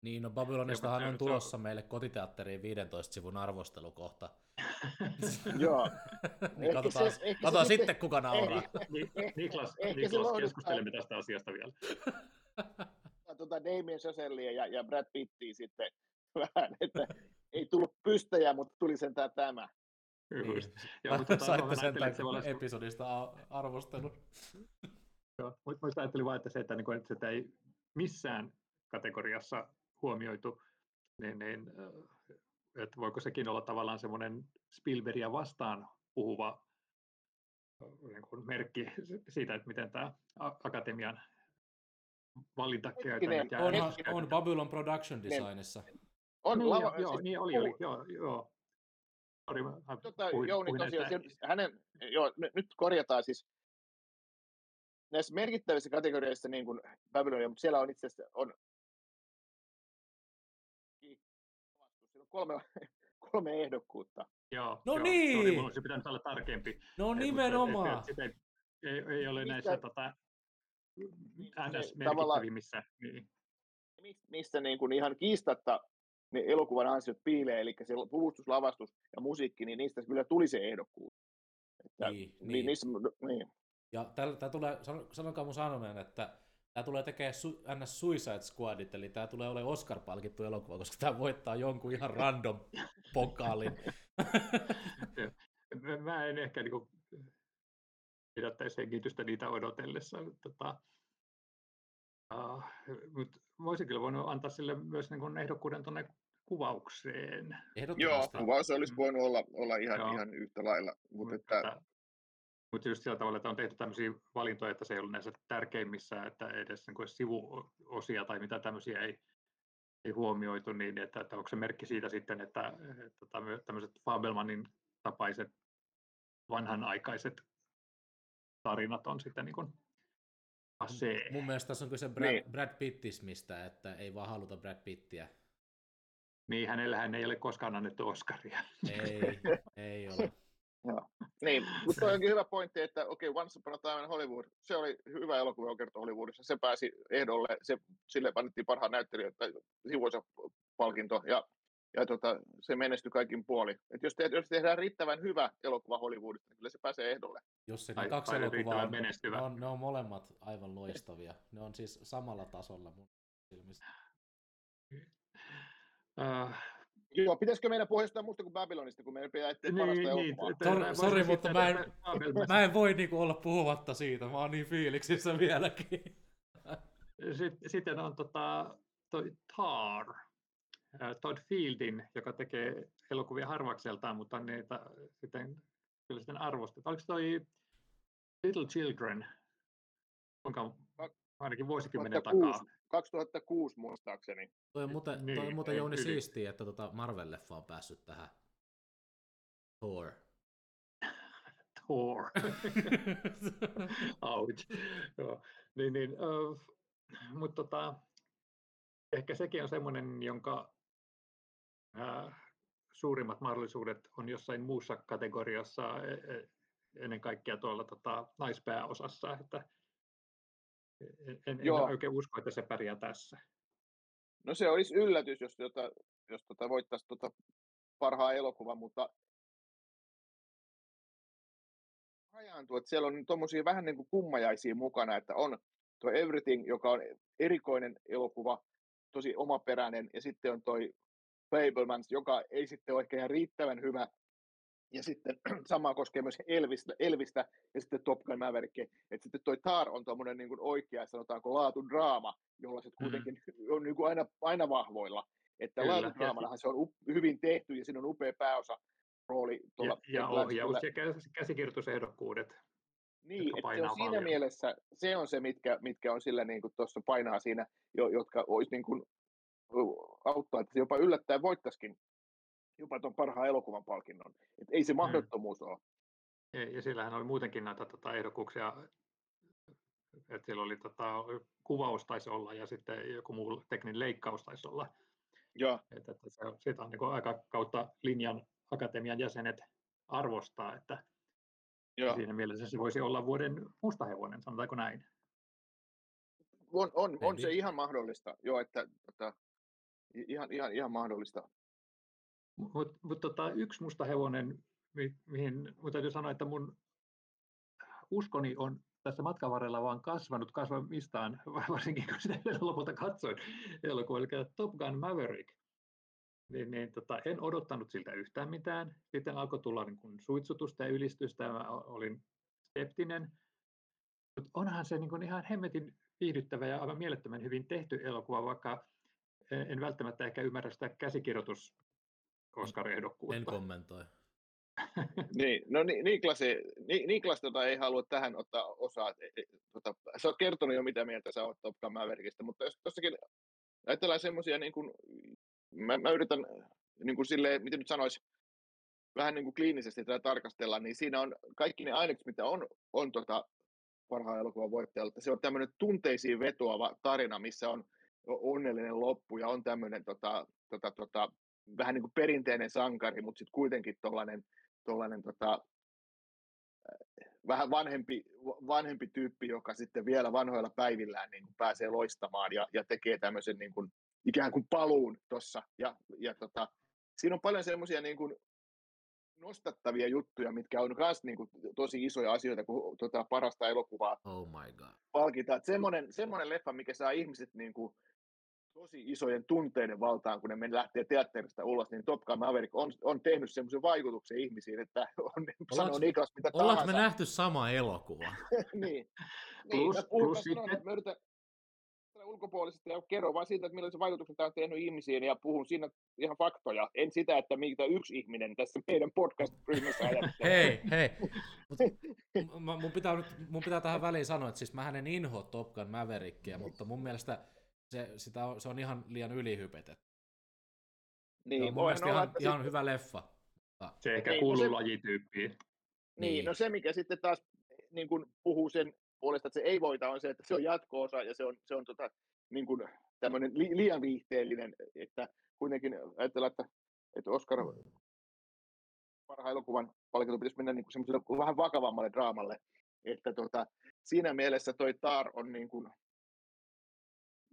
Niin, no Babylonistahan on tulossa meille kotiteatteriin 15 sivun arvostelukohta. Joo. niin katsotaan, se, katsotaan se sitten, sitten, kuka nauraa. Niklas, Niklas keskustelemme tästä asiasta vielä. tuota Damien Chazelleä ja, ja Brad Pittiä sitten vähän, että ei tullut pystäjä, mutta tuli sentään tämä. Niin. Ja, mutta tota, Saitte sentään episodista arvostelun. Joo, mutta ajattelin vain, että se, että, niin että sitä ei missään kategoriassa huomioitu, niin, niin että voiko sekin olla tavallaan semmoinen Spielbergia vastaan puhuva niin kuin merkki siitä, että miten tämä akatemian valintakäytännöt... On, on Babylon Production Designissa. On, niin, lava, joo, siis, niin oli, oli, joo, joo. Sorry, tota, Jouni, tosiaan, hänen, joo, nyt korjataan siis näissä merkittävissä kategorioissa niin kuin Babylonia, mutta siellä on itse asiassa on kolme, kolme ehdokkuutta. Joo, No joo, niin! Sorry, mulla olisi pitänyt olla tarkempi. No Et, nimenomaan. Mutta, et, et, et, ei, ei ole Mistä- näissä tota, ns. se tavallaan- merkittävimmissä. Niin. Mis- Missä niin kuin ihan kiistatta ne elokuvan ansiot piilee, eli se puvustus, lavastus ja musiikki, niin niistä kyllä tuli se ehdokkuus. Että, Niin, niin, niin. Niissä, niin. Ja tämä tulee, sano- sanokaa mun sanoneen, että tämä tulee tekemään su, NS Suicide Squadit, eli tämä tulee olemaan Oscar-palkittu elokuva, koska tämä voittaa jonkun ihan random pokaalin. Mä- en ehkä niin pidättäisi hengitystä niitä odotellessa. Tota, uh, mutta voisin kyllä voinut antaa sille myös niin kuin ehdokkuuden tuonne kuvaukseen. Joo, kuvaus olisi Mm. voinut olla, olla ihan, Joo. ihan yhtä lailla, mutta että, mutta just sillä tavalla, että on tehty tämmöisiä valintoja, että se ei ollut näissä tärkeimmissä, että edes niin kuin sivuosia tai mitä tämmöisiä ei, ei huomioitu, niin että, että onko se merkki siitä sitten, että, että tämmöiset Fabelmanin tapaiset vanhanaikaiset tarinat on sitten niin kuin passé. Mun mielestä tässä on kyse Brad, Niin. Brad Pittismistä, että ei vaan haluta Brad Pittiä. Niin hänellähän ei ole koskaan annettu Oscaria. Ei, ei ole. Niin, mutta toi onkin hyvä pointti, että okei, okay, Once Upon a Time in Hollywood, se oli hyvä elokuva, joka kertoo Hollywoodissa, se pääsi ehdolle, se, sille annettiin parhaan näyttelijän tai sivuosa palkinto, ja, ja tota, se menestyi kaikin puoli. Et jos, te, jos tehdään riittävän hyvä elokuva Hollywoodista, niin kyllä se pääsee ehdolle. Jos se Tai- ne kaksi elokuvaa on, menestyvä. ne on, ne on molemmat aivan loistavia. Ne on siis samalla tasolla mun silmissä. Uh, Joo, pitäisikö meidän pohjustaa muusta kuin Babylonista, kun meidän pitää etsiä parasta elokuvaa? että Sori- sori, mutta mä en- Mä en voi niinku olla puhumatta siitä, mä oon niin fiiliksissä vieläkin. Sitten, sitten on tota, toi Tar, Todd Fieldin, joka tekee elokuvia harvakseltaan, mutta niitä sitten, kyllä sitten arvostetaan. Oliko toi Little Children, kuinka ainakin vuosikymmenen takaa? 2006, 2006 muistaakseni. Toi on muuten, Niin, toi on muuten ei Jouni yli. siistiä, että tota Marvel-leffa on päässyt tähän. Thor. Thor. Ouch. Joo. Niin, niin, uh, mutta tota, ehkä sekin on semmoinen, jonka uh, suurimmat mahdollisuudet on jossain muussa kategoriassa, e- e- ennen kaikkea tuolla tota, naispääosassa, että en, en, en Joo. oikein usko, että se pärjää tässä. No se olisi yllätys, jos, tota, jos tota voittaisi tota parhaan elokuvan, mutta hajaantuu, että siellä on tuommoisia vähän niin kuin kummajaisia mukana, että on tuo Everything, joka on erikoinen elokuva, tosi omaperäinen, ja sitten on toi Fablemans, joka ei sitten ole ehkä ihan riittävän hyvä, ja sitten sama koskee myös Elvistä, Elvistä ja sitten Top Gun Maverick. Että sitten toi Tar on tuommoinen niin kuin oikea, sanotaanko laatudraama, jolla se kuitenkin on niin kuin aina, aina vahvoilla. Että Kyllä, se on up, hyvin tehty ja siinä on upea pääosa rooli tuolla Ja, ja ohjaus ja käs- käsikirjoitusehdokkuudet. Niin, että se on siinä paljon. mielessä, se on se, mitkä, mitkä on sillä niin kuin tuossa painaa siinä, jo, jotka olisi niin kuin, auttaa, että se jopa yllättäen voittaisikin jopa tuon parhaan elokuvan palkinnon. Et ei se Mm. mahdottomuus ole. Ja, ja sillähän oli muutenkin näitä tota, ehdokkuuksia, että siellä oli tota, kuvaus taisi olla ja sitten joku muu tekninen leikkaus taisi olla. Joo, Että, että se, on- sitä on niin aika kautta linjan akatemian jäsenet arvostaa, että joo. siinä mielessä se voisi olla vuoden mustahevonen, sanotaanko näin. On, on, on se Maybe. ihan mahdollista, joo, että tota, i- ihan, ihan, ihan mahdollista. Mutta mut, tota, yksi musta hevonen, mi, mihin mun täytyy sanoa, että mun uskoni on tässä matkan varrella vaan kasvanut kasvamistaan, varsinkin kun sitä lopulta katsoin elokuva, eli Top Gun Maverick. Niin, niin tota, en odottanut siltä yhtään mitään. Sitten alkoi tulla niin kuin suitsutusta ja ylistystä, ja mä olin skeptinen. Mutta onhan se niin kuin ihan hemmetin viihdyttävä ja aivan mielettömän hyvin tehty elokuva, vaikka en välttämättä ehkä ymmärrä sitä käsikirjoitus Oscar-ehdokkuutta. En kommentoi. Niin, no Ni- Niklas, Niklas tota, ei halua tähän ottaa osaa. Et- et- Tota, sä oot kertonut jo, mitä mieltä sä oot Top Gun Maverickistä, mutta jos tossakin ajatellaan semmoisia, niin kuin, mä, mä yritän niin kuin silleen, miten nyt sanois, vähän niin kuin kliinisesti tätä tarkastella, niin siinä on kaikki ne ainekset, mitä on, on tota, parhaan elokuvan voittajalta. Se on tämmöinen tunteisiin vetoava tarina, missä on onnellinen loppu ja on tämmöinen tota, tota, tota, vähän niin kuin perinteinen sankari, mutta sitten kuitenkin tuollainen tollainen, tota, vähän vanhempi, vanhempi tyyppi, joka sitten vielä vanhoilla päivillään niin kuin pääsee loistamaan ja, ja tekee tämmöisen niin kuin, ikään kuin paluun tuossa. Ja, ja tota, siinä on paljon semmoisia niin kuin nostattavia juttuja, mitkä on myös niin kuin, tosi isoja asioita, kun tota, parasta elokuvaa oh my God. palkitaan. Semmoinen, semmoinen leffa, mikä saa ihmiset niin kuin, tosi isojen tunteiden valtaan, kun ne lähtee teatterista ulos, niin Top Gun Maverick on, on tehnyt semmoisen vaikutuksen ihmisiin, että on sanoo Niklas mitä Ollaanko me nähty sama elokuva? niin. Plus, niin, plus, plus sanon, sitten... mä yritän ulkopuolisesti ja kerron vain siitä, että millaisen vaikutuksen tämä on tehnyt ihmisiin ja puhun siinä ihan faktoja. En sitä, että mitä yksi ihminen tässä meidän podcast-ryhmässä ajattelee. hei, hei. Mut, mun, pitää nyt, mun pitää tähän väliin sanoa, että siis mä en inho Top Gun Maverickia, mutta mun mielestä se, sitä on, se on ihan liian ylihypetetty. Niin, se on mun ihan, ihan hyvä leffa. Se ehkä niin, kuuluu no se, lajityyppiin. Niin, niin, no se mikä sitten taas niin kuin puhuu sen puolesta, että se ei voita, on se, että se on jatko-osa ja se on, se on tota, niin kuin tämmöinen li, liian viihteellinen, että kuitenkin ajatellaan, että, että Oscar parhaan elokuvan palkinto pitäisi mennä niin kuin semmoiselle vähän vakavammalle draamalle, että tota, siinä mielessä toi Tar on niin kuin,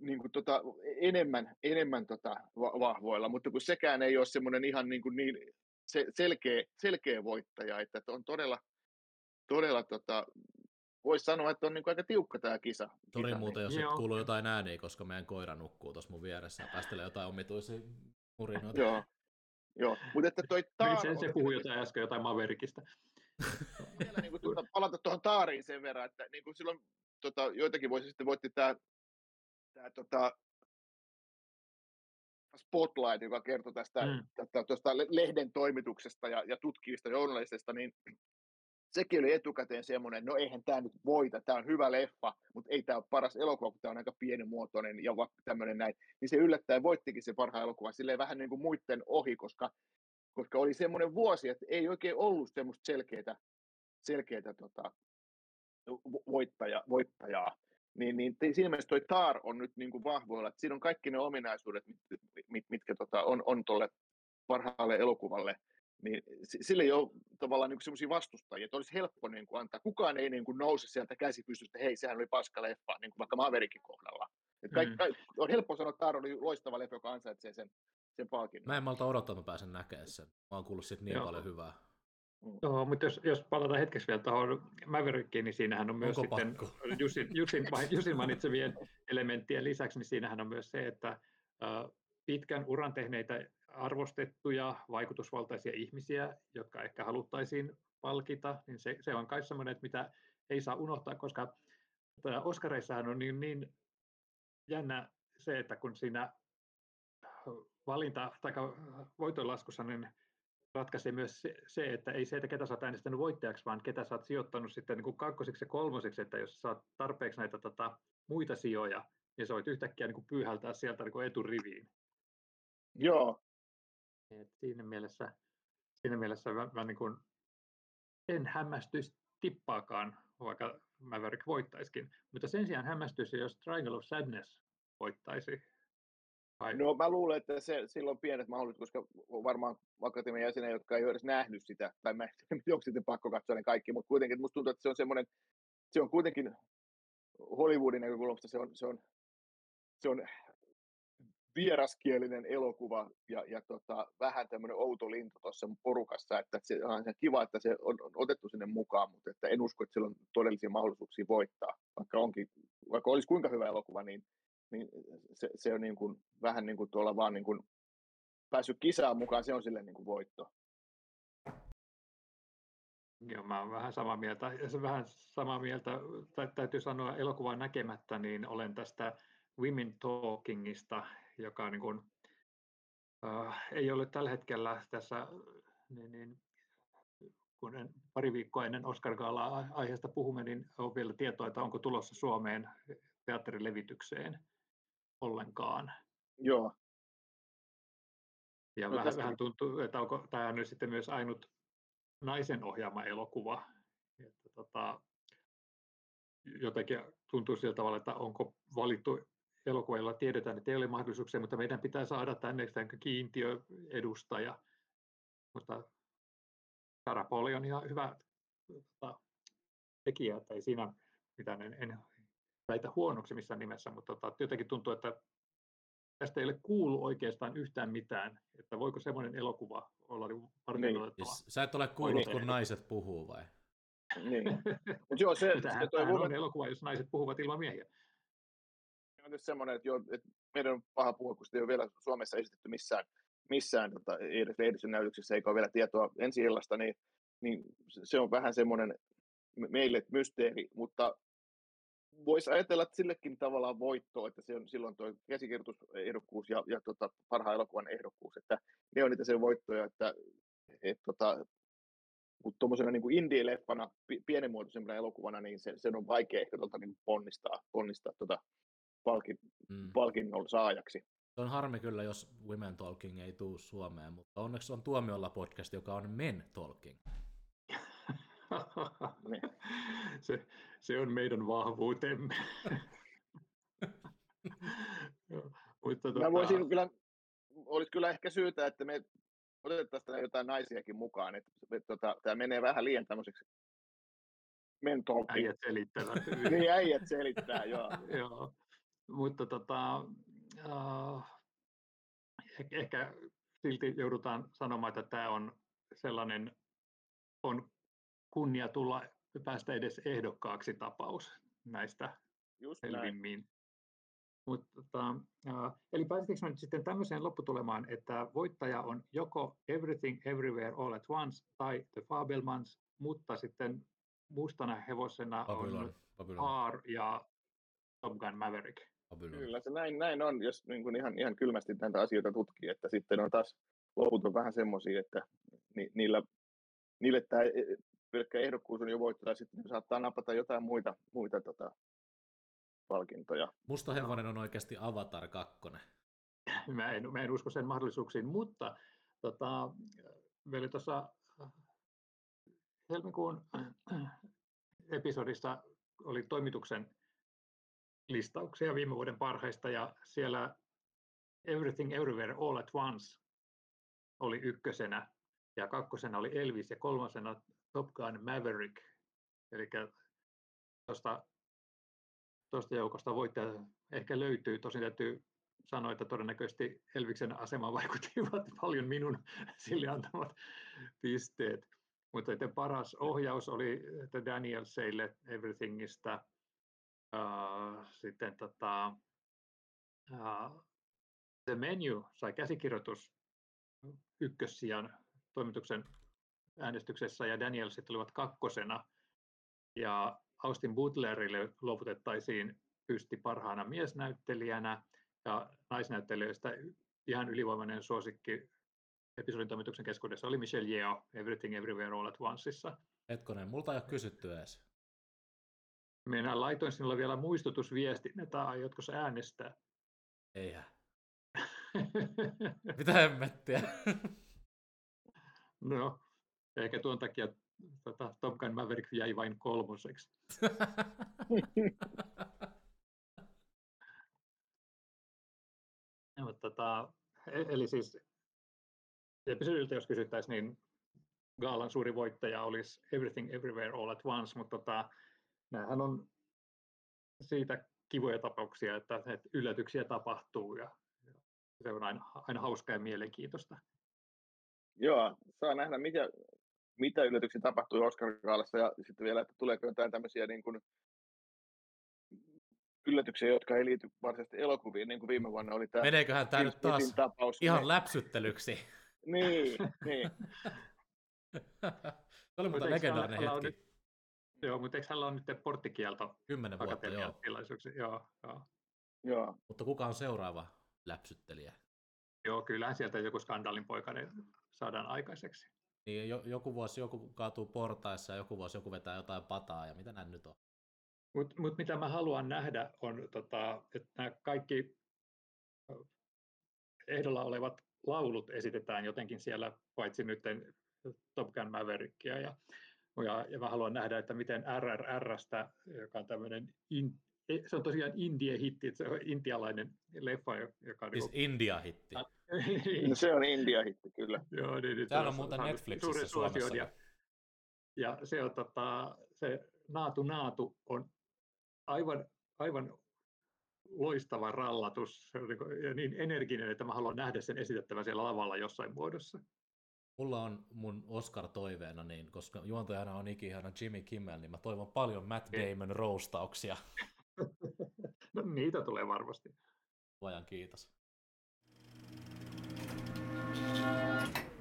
niin kuin tota, enemmän, enemmän tota vahvoilla, mutta kun sekään ei ole semmoinen ihan niin, kuin niin se, selkeä, selkeä voittaja, että on todella, todella tota, voisi sanoa, että on niin kuin aika tiukka tämä kisa. Tori kisa, muuten, niin. jos Joo. kuuluu jotain ääniä, koska meidän koira nukkuu tuossa mun vieressä ja päästelee jotain omituisia murinoita. Joo, Joo. mutta että toi Taar... Sen se puhui jotain äsken jotain Maverikista. Vielä niin kuin, tuota, palata tuohon Taariin sen verran, että niin kuin silloin tota, joitakin vuosia sitten voitti tämä tämä tota, Spotlight, joka kertoi tästä, mm. tästä tuosta lehden toimituksesta ja, ja tutkivista journalisista, niin sekin oli etukäteen semmoinen, no eihän tämä nyt voita, tämä on hyvä leffa, mutta ei tämä ole paras elokuva, kun tämä on aika pienimuotoinen ja tämmöinen näin. Niin se yllättäen voittikin se parhaan elokuva silleen vähän niin kuin muiden ohi, koska, koska oli semmoinen vuosi, että ei oikein ollut semmoista selkeää, selkeää tota, voittaja, voittajaa. Niin, niin siinä mielessä toi Tar on nyt niin kuin vahvoilla, että siinä on kaikki ne ominaisuudet, mit, mit, mitkä tota, on, on tuolle parhaalle elokuvalle, niin sille ei ole tavallaan niin sellaisia vastustajia, että olisi helppo niin kuin antaa. Kukaan ei niin kuin nouse sieltä käsipystystä, hei, sehän oli paska leffa, niin kuin vaikka Maverickin kohdalla. Että kaikki, mm. kaikki, on helppo sanoa, että Tar oli loistava leffa, joka ansaitsee sen, sen palkinnon. Mä en malta odottaa, että mä pääsen näkemään sen. Mä oon kuullut siitä niin Joo. paljon hyvää. Mm. Joo, mutta jos, jos palataan hetkeksi vielä tuohon Maverickiin, niin siinähän on myös Onko sitten Jusin, Jusin, Jusin mainitsemien elementtien lisäksi, niin siinähän on myös se, että pitkän uran tehneitä arvostettuja, vaikutusvaltaisia ihmisiä, jotka ehkä haluttaisiin palkita, niin se, se on kai semmoinen, että mitä ei saa unohtaa, koska Oskareissahan on niin, niin jännä se, että kun siinä valinta- tai voitonlaskussa, niin ratkaisee myös se, se, että ei se, että ketä sä oot äänestänyt voittajaksi, vaan ketä sä oot sijoittanut sitten niin kuin kakkosiksi ja kolmosiksi, että jos saat tarpeeksi näitä tota, muita sijoja, niin sä voit yhtäkkiä niin kuin pyyhältää sieltä niin kuin eturiviin. Joo. Et siinä mielessä, siinä mielessä mä, mä niin kuin en hämmästyisi tippaakaan, vaikka Maverick voittaisikin, mutta sen sijaan hämmästyisi, jos Triangle of Sadness voittaisi Ai. No mä luulen, että se, sillä on pienet mahdollisuudet, koska varmaan akatemian jäseniä, jotka ei ole edes nähnyt sitä, tai mä en tiedä, onko sitten pakko katsoa ne kaikki, mutta kuitenkin musta tuntuu, että se on semmoinen, se on kuitenkin Hollywoodin näkökulmasta se on, se on, se on vieraskielinen elokuva ja, ja tota, vähän tämmöinen outo lintu tuossa porukassa, että se on kiva, että se on, on otettu sinne mukaan, mutta että en usko, että sillä on todellisia mahdollisuuksia voittaa, vaikka, onkin, vaikka olisi kuinka hyvä elokuva, niin niin se, se on niin kuin, vähän niin kuin tuolla vaan niin kuin päässyt kisaan mukaan, se on sille niin kuin voitto. Joo, mä olen vähän samaa mieltä. Vähän samaa mieltä, tä, täytyy sanoa elokuvan näkemättä, niin olen tästä Women Talkingista, joka niin kuin, äh, ei ole tällä hetkellä tässä, niin, niin, kun en, pari viikkoa ennen Oscar Gaalaa aiheesta puhumme, niin on vielä tietoa, että onko tulossa Suomeen teatterilevitykseen ollenkaan. Joo. Ja no, vähän, tästä... vähän tuntuu, että onko tämä nyt sitten myös ainut naisen ohjaama elokuva. Että, tota, jotenkin tuntuu sillä tavalla, että onko valittu elokuva, jolla tiedetään, että ei ole mahdollisuuksia, mutta meidän pitää saada tänne kiintiöedustaja. Mutta Sarah Pauli on ihan hyvä tota, tekijä, että ei siinä mitään, en, en väitä huonoksi missään nimessä, mutta tota, jotenkin tuntuu, että tästä ei ole kuullut oikeastaan yhtään mitään, että voiko semmoinen elokuva olla niin markkinoitettava. Siis, sä et ole kuullut, kun naiset puhuu vai? Niin. Mut joo, se, Tämähän, se toi on elokuva, jos naiset puhuvat ilman miehiä. on nyt semmoinen, että, joo, että meidän on paha puhua, kun sitä ei ole vielä Suomessa esitetty missään, missään tota, edes lehdistönäytöksessä, eikä ole vielä tietoa ensi illasta, niin, niin se on vähän semmoinen me- meille mysteeri, mutta voisi ajatella, että sillekin tavallaan voitto, että se on silloin tuo käsikirjoitusehdokkuus ja, ja tota, parhaan elokuvan ehdokkuus, että ne on niitä sen voittoja, että et, tota, mutta tuommoisena niin indie-leffana, pi- pienimuotoisempana elokuvana, niin sen, sen on vaikea ehkä tuolta niin ponnistaa, ponnistaa tota palkin, Mm. palkinnon saajaksi. Se on harmi kyllä, jos Women Talking ei tuu Suomeen, mutta onneksi on Tuomiolla podcast, joka on Men Talking. Niin. se, se on meidän vahvuutemme. Mutta Mä tota, voisin kyllä, olisi kyllä ehkä syytä, että me otettaisiin jotain naisiakin mukaan, että, että tota, tämä menee vähän liian tämmöiseksi mentoltiin. äijät selittävät. Niin äijät selittää, joo. Joo, mutta tota, äh, ehkä, ehkä silti joudutaan sanomaan, että tämä on sellainen, on kunnia tulla päästä edes ehdokkaaksi tapaus näistä Just näin. selvimmin. Mutta, tota, eli päästikö me nyt sitten tämmöiseen lopputulemaan, että voittaja on joko Everything Everywhere All at Once tai The Fabelmans, mutta sitten mustana hevosena Babylon. on Babylon. Tar ja Top Gun Maverick. Babylon. Kyllä se näin, näin on, jos niin kuin ihan, ihan kylmästi näitä asioita tutkii, että sitten on taas loput on vähän semmoisia, että ni, niillä, niille tämä pelkkä ehdokkuus on jo voitto, ja sitten ne saattaa napata jotain muita, muita tota, palkintoja. Musta hevonen on oikeasti Avatar 2. Mä en, mä en usko sen mahdollisuuksiin, mutta tota, meillä oli tuossa äh, helmikuun äh, episodissa oli toimituksen listauksia viime vuoden parhaista ja siellä Everything Everywhere All at Once oli ykkösenä ja kakkosena oli Elvis ja kolmosena Top Gun Maverick. Eli tuosta tuosta joukosta voittaja ehkä löytyy. Tosin täytyy sanoa, että todennäköisesti Elviksen asemaan vaikuttivat paljon minun sille antamat pisteet. Mutta että paras ohjaus oli Daniel Seille Everythingistä. Uh, sitten tota, uh, The Menu sai käsikirjoitus ykkössijan toimituksen äänestyksessä ja Danielsit olivat kakkosena. Ja Austin Butlerille luovutettaisiin pysti parhaana miesnäyttelijänä ja naisnäyttelijöistä ihan ylivoimainen suosikki episodin toimituksen keskuudessa oli Michelle Yeoh Everything Everywhere All at Onceissa. Hetkonen, multa ei ole kysytty edes. Minä laitoin sinulle vielä muistutusviestin, että aiotko sä äänestää. Eihän. Mitä hemmettiä? no, ehkä tuon takia tota, Top Gun Maverick jäi vain kolmoseksi. Ja, mutta, tota, e- eli siis episodilta, jos kysyttäisiin, niin Gaalan suuri voittaja olisi Everything Everywhere All at Once, mutta tota, näähän on siitä kivoja tapauksia, että, että yllätyksiä tapahtuu ja, ja se on aina, aina hauskaa ja mielenkiintoista. Joo, saa nähdä, mitä, mitä yllätyksiä tapahtui oscar Gaalassa ja sitten vielä, että tuleeko jotain tämmöisiä niin kuin yllätyksiä, jotka ei liity varsinaisesti elokuviin, niin kuin viime vuonna oli tämä Meneeköhän tämä nyt taas tapaus. ihan Ne- läpsyttelyksi? Niin, niin. Se oli muuten legendaarinen hetki. Joo, mutta eikö hänellä ole nyt porttikielto Kymmenen vuotta, joo. Joo, joo. Joo. Mutta kuka on seuraava läpsyttelijä? joo, kyllähän sieltä joku skandaalin poikainen saadaan aikaiseksi. Niin jo, joku vuosi joku kaatuu portaissa ja joku vuosi joku vetää jotain pataa ja mitä näin nyt on? Mutta mut mitä mä haluan nähdä on, tota, että nämä kaikki ehdolla olevat laulut esitetään jotenkin siellä, paitsi nyt Top Gun Maverickia. Ja, ja, ja mä haluan nähdä, että miten RRRstä, joka on tämmöinen in, se on tosiaan Indie-hitti, että se on intialainen leffa, joka on Siis niin India-hitti. No, se on India-hitti, kyllä. Joo, niin, niin, Täällä on muuten Netflixissä Suomessa. Ja, ja se on tota, se Naatu Naatu on aivan, aivan loistava rallatus se on niin, kuin- ja niin energinen, että mä haluan nähdä sen esitettävän siellä lavalla jossain muodossa. Mulla on mun Oscar-toiveena, niin koska juontajana on ikihana Jimmy Kimmel, niin mä toivon paljon Matt Damon roustauksia. no niitä tulee varmasti. Vajan kiitos. Thank you.